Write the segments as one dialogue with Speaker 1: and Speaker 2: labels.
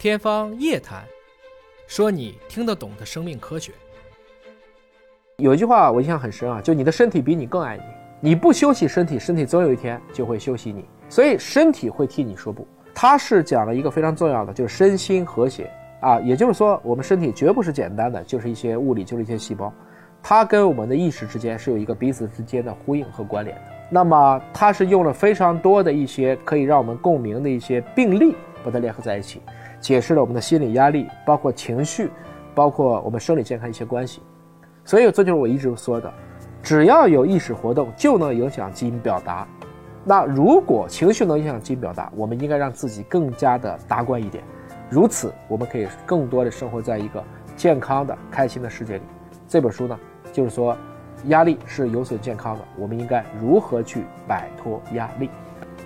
Speaker 1: 天方夜谭，说你听得懂的生命科学。
Speaker 2: 有一句话我印象很深啊，就你的身体比你更爱你，你不休息身体，身体总有一天就会休息你，所以身体会替你说不。它是讲了一个非常重要的，就是身心和谐啊，也就是说，我们身体绝不是简单的就是一些物理，就是一些细胞，它跟我们的意识之间是有一个彼此之间的呼应和关联的。那么它是用了非常多的一些可以让我们共鸣的一些病例，把它联合在一起。解释了我们的心理压力，包括情绪，包括我们生理健康一些关系，所以这就是我一直说的，只要有意识活动，就能影响基因表达。那如果情绪能影响基因表达，我们应该让自己更加的达观一点，如此我们可以更多的生活在一个健康的、开心的世界里。这本书呢，就是说，压力是有损健康的，我们应该如何去摆脱压力？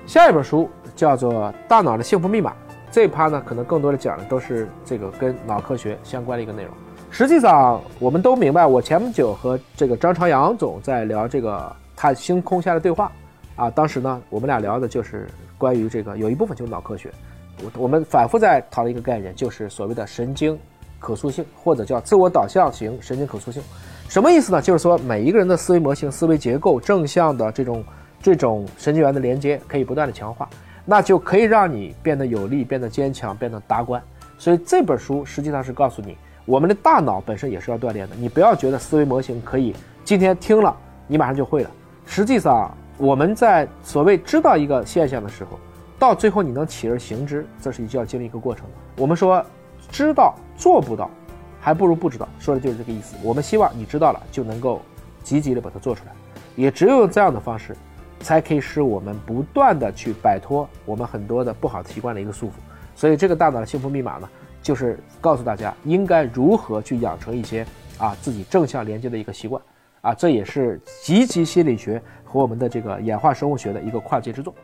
Speaker 2: 下一本书叫做《大脑的幸福密码》。这一趴呢，可能更多的讲的都是这个跟脑科学相关的一个内容。实际上，我们都明白，我前不久和这个张朝阳总在聊这个他星空下的对话啊，当时呢，我们俩聊的就是关于这个有一部分就是脑科学。我我们反复在讨论一个概念，就是所谓的神经可塑性，或者叫自我导向型神经可塑性。什么意思呢？就是说每一个人的思维模型、思维结构、正向的这种这种神经元的连接可以不断的强化。那就可以让你变得有力，变得坚强，变得达观。所以这本书实际上是告诉你，我们的大脑本身也是要锻炼的。你不要觉得思维模型可以今天听了你马上就会了。实际上，我们在所谓知道一个现象的时候，到最后你能起而行之，这是就要经历一个过程。我们说知道做不到，还不如不知道，说的就是这个意思。我们希望你知道了就能够积极的把它做出来，也只有这样的方式。才可以使我们不断的去摆脱我们很多的不好习惯的一个束缚，所以这个大脑的幸福密码呢，就是告诉大家应该如何去养成一些啊自己正向连接的一个习惯，啊，这也是积极心理学和我们的这个演化生物学的一个跨界之作。